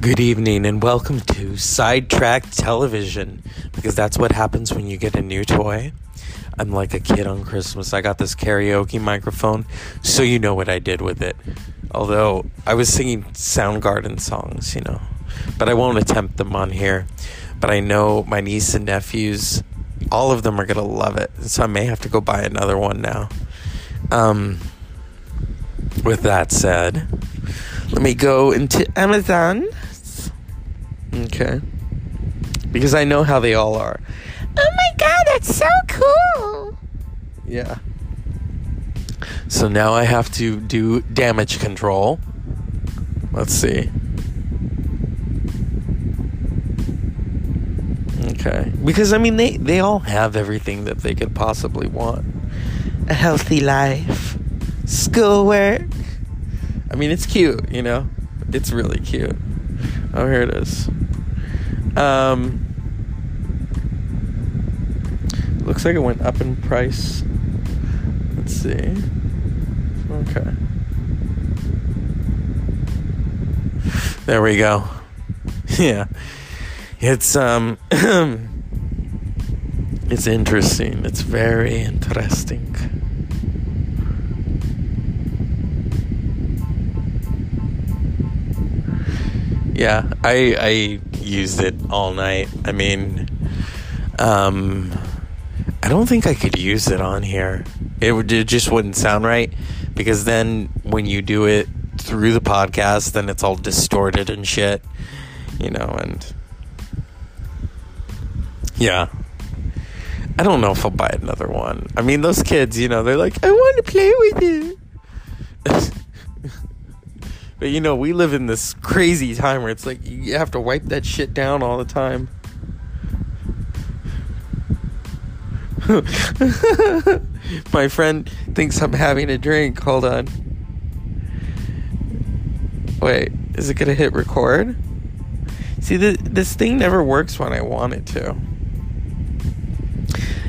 Good evening and welcome to Sidetrack Television because that's what happens when you get a new toy. I'm like a kid on Christmas. I got this karaoke microphone, so you know what I did with it. Although I was singing Soundgarden songs, you know, but I won't attempt them on here. But I know my niece and nephews, all of them are going to love it. So I may have to go buy another one now. Um, with that said, let me go into Amazon Okay. Because I know how they all are. Oh my god, that's so cool! Yeah. So now I have to do damage control. Let's see. Okay. Because I mean they they all have everything that they could possibly want. A healthy life, schoolwork. I mean it's cute, you know. It's really cute. Oh, here it is. Um, looks like it went up in price. Let's see. Okay. There we go. yeah. It's um it's interesting. It's very interesting. Yeah, I I used it all night. I mean, um, I don't think I could use it on here. It would it just wouldn't sound right because then when you do it through the podcast, then it's all distorted and shit, you know. And yeah, I don't know if I'll buy another one. I mean, those kids, you know, they're like, I want to play with it. But you know, we live in this crazy time where it's like you have to wipe that shit down all the time. My friend thinks I'm having a drink. Hold on. Wait, is it gonna hit record? See, the, this thing never works when I want it to.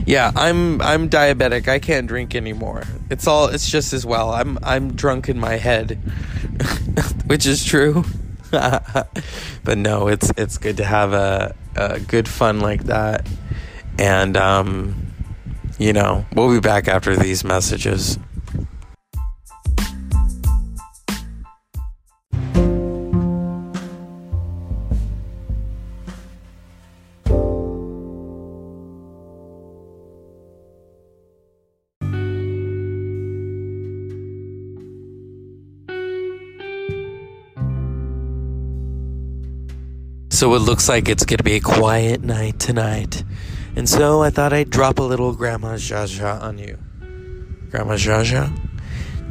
Yeah, I'm I'm diabetic. I can't drink anymore. It's all it's just as well. I'm I'm drunk in my head. which is true. but no, it's it's good to have a, a good fun like that. And um, you know, we'll be back after these messages. So it looks like it's going to be a quiet night tonight. And so I thought I'd drop a little Grandma Jaja on you. Grandma Jaja?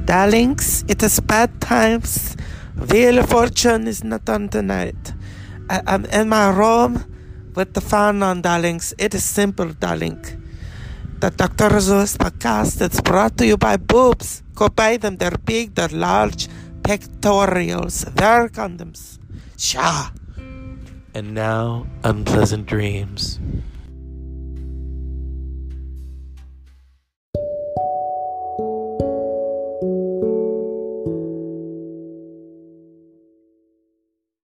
Darlings, it is bad times. Wheel of Fortune is not on tonight. I, am in my room with the fan on, darlings. It is simple, darling. The Dr. Zeus podcast is brought to you by Boobs. Go buy them. They're big, they're large, pectorials. They're condoms. Sha. And now, unpleasant dreams.